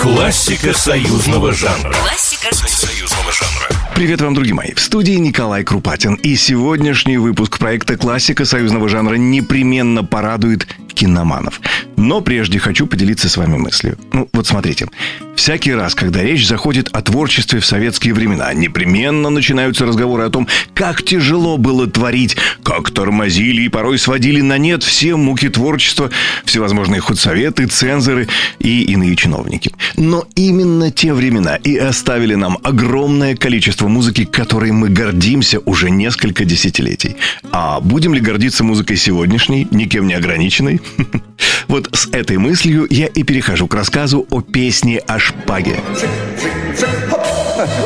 Классика союзного жанра. Классика союзного жанра. Привет вам, друзья мои. В студии Николай Крупатин. И сегодняшний выпуск проекта «Классика союзного жанра» непременно порадует киноманов. Но прежде хочу поделиться с вами мыслью. Ну, вот смотрите. Всякий раз, когда речь заходит о творчестве в советские времена, непременно начинаются разговоры о том, как тяжело было творить, как тормозили и порой сводили на нет все муки творчества, всевозможные худсоветы, цензоры и иные чиновники. Но именно те времена и оставили нам огромное количество музыки, которой мы гордимся уже несколько десятилетий. А будем ли гордиться музыкой сегодняшней, никем не ограниченной? Вот с этой мыслью я и перехожу к рассказу о песне о шпаге.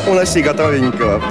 Уноси готовенького.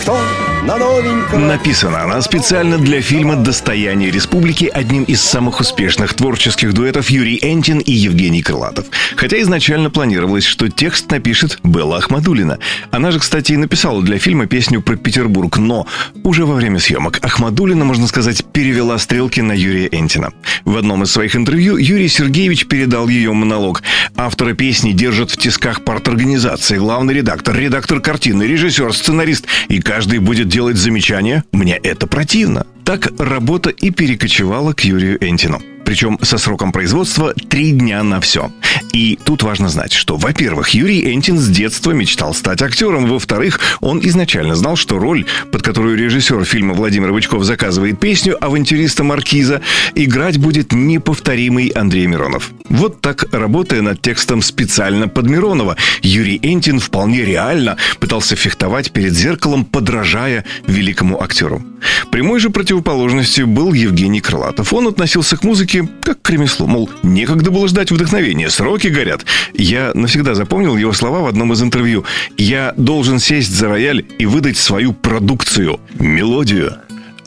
Кто на новенького? Написана она специально для фильма «Достояние республики» одним из самых успешных творческих дуэтов Юрий Энтин и Евгений Крылатов. Хотя изначально планировалось, что текст напишет Белла Ахмадулина. Она же, кстати, и написала для фильма песню про Петербург, но уже во время съемок Ахмадулина, можно сказать, перевела стрелки на Юрия Энтина. В одном из своих интервью Юрий Сергеевич передал ее монолог. Автора песни держат в тисках парторганизации, главный редактор, редактор картины, режиссер, сценарист. И каждый будет делать замечания «мне это противно». Так работа и перекочевала к Юрию Энтину. Причем со сроком производства три дня на все. И тут важно знать, что, во-первых, Юрий Энтин с детства мечтал стать актером. Во-вторых, он изначально знал, что роль, под которую режиссер фильма Владимир Бычков заказывает песню авантюриста Маркиза, играть будет неповторимый Андрей Миронов. Вот так, работая над текстом специально под Миронова, Юрий Энтин вполне реально пытался фехтовать перед зеркалом, подражая великому актеру. Прямой же противоположностью был Евгений Крылатов. Он относился к музыке как к ремеслу, мол, некогда было ждать вдохновения, сроки горят. Я навсегда запомнил его слова в одном из интервью. «Я должен сесть за рояль и выдать свою продукцию, мелодию».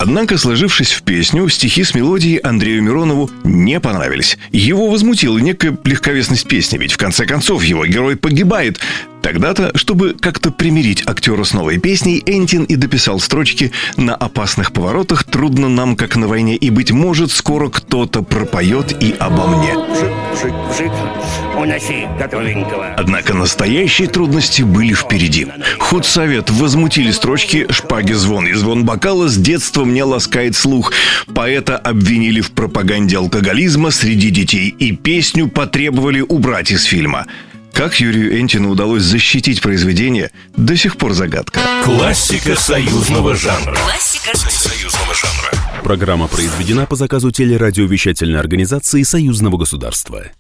Однако, сложившись в песню, стихи с мелодией Андрею Миронову не понравились. Его возмутила некая легковесность песни, ведь в конце концов его герой погибает. Тогда-то, чтобы как-то примирить актера с новой песней, Энтин и дописал строчки «На опасных поворотах трудно нам, как на войне, и, быть может, скоро кто-то пропоет и обо мне». Вжик, вжик, вжик. Уноси готовенького. Однако настоящие трудности были впереди. Худсовет возмутили строчки «Шпаги звон» и звон бокала с детства мне ласкает слух. Поэта обвинили в пропаганде алкоголизма среди детей и песню потребовали убрать из фильма. Как Юрию Энтину удалось защитить произведение, до сих пор загадка. Классика союзного жанра. Классика союзного жанра. Программа произведена по заказу телерадиовещательной организации Союзного государства.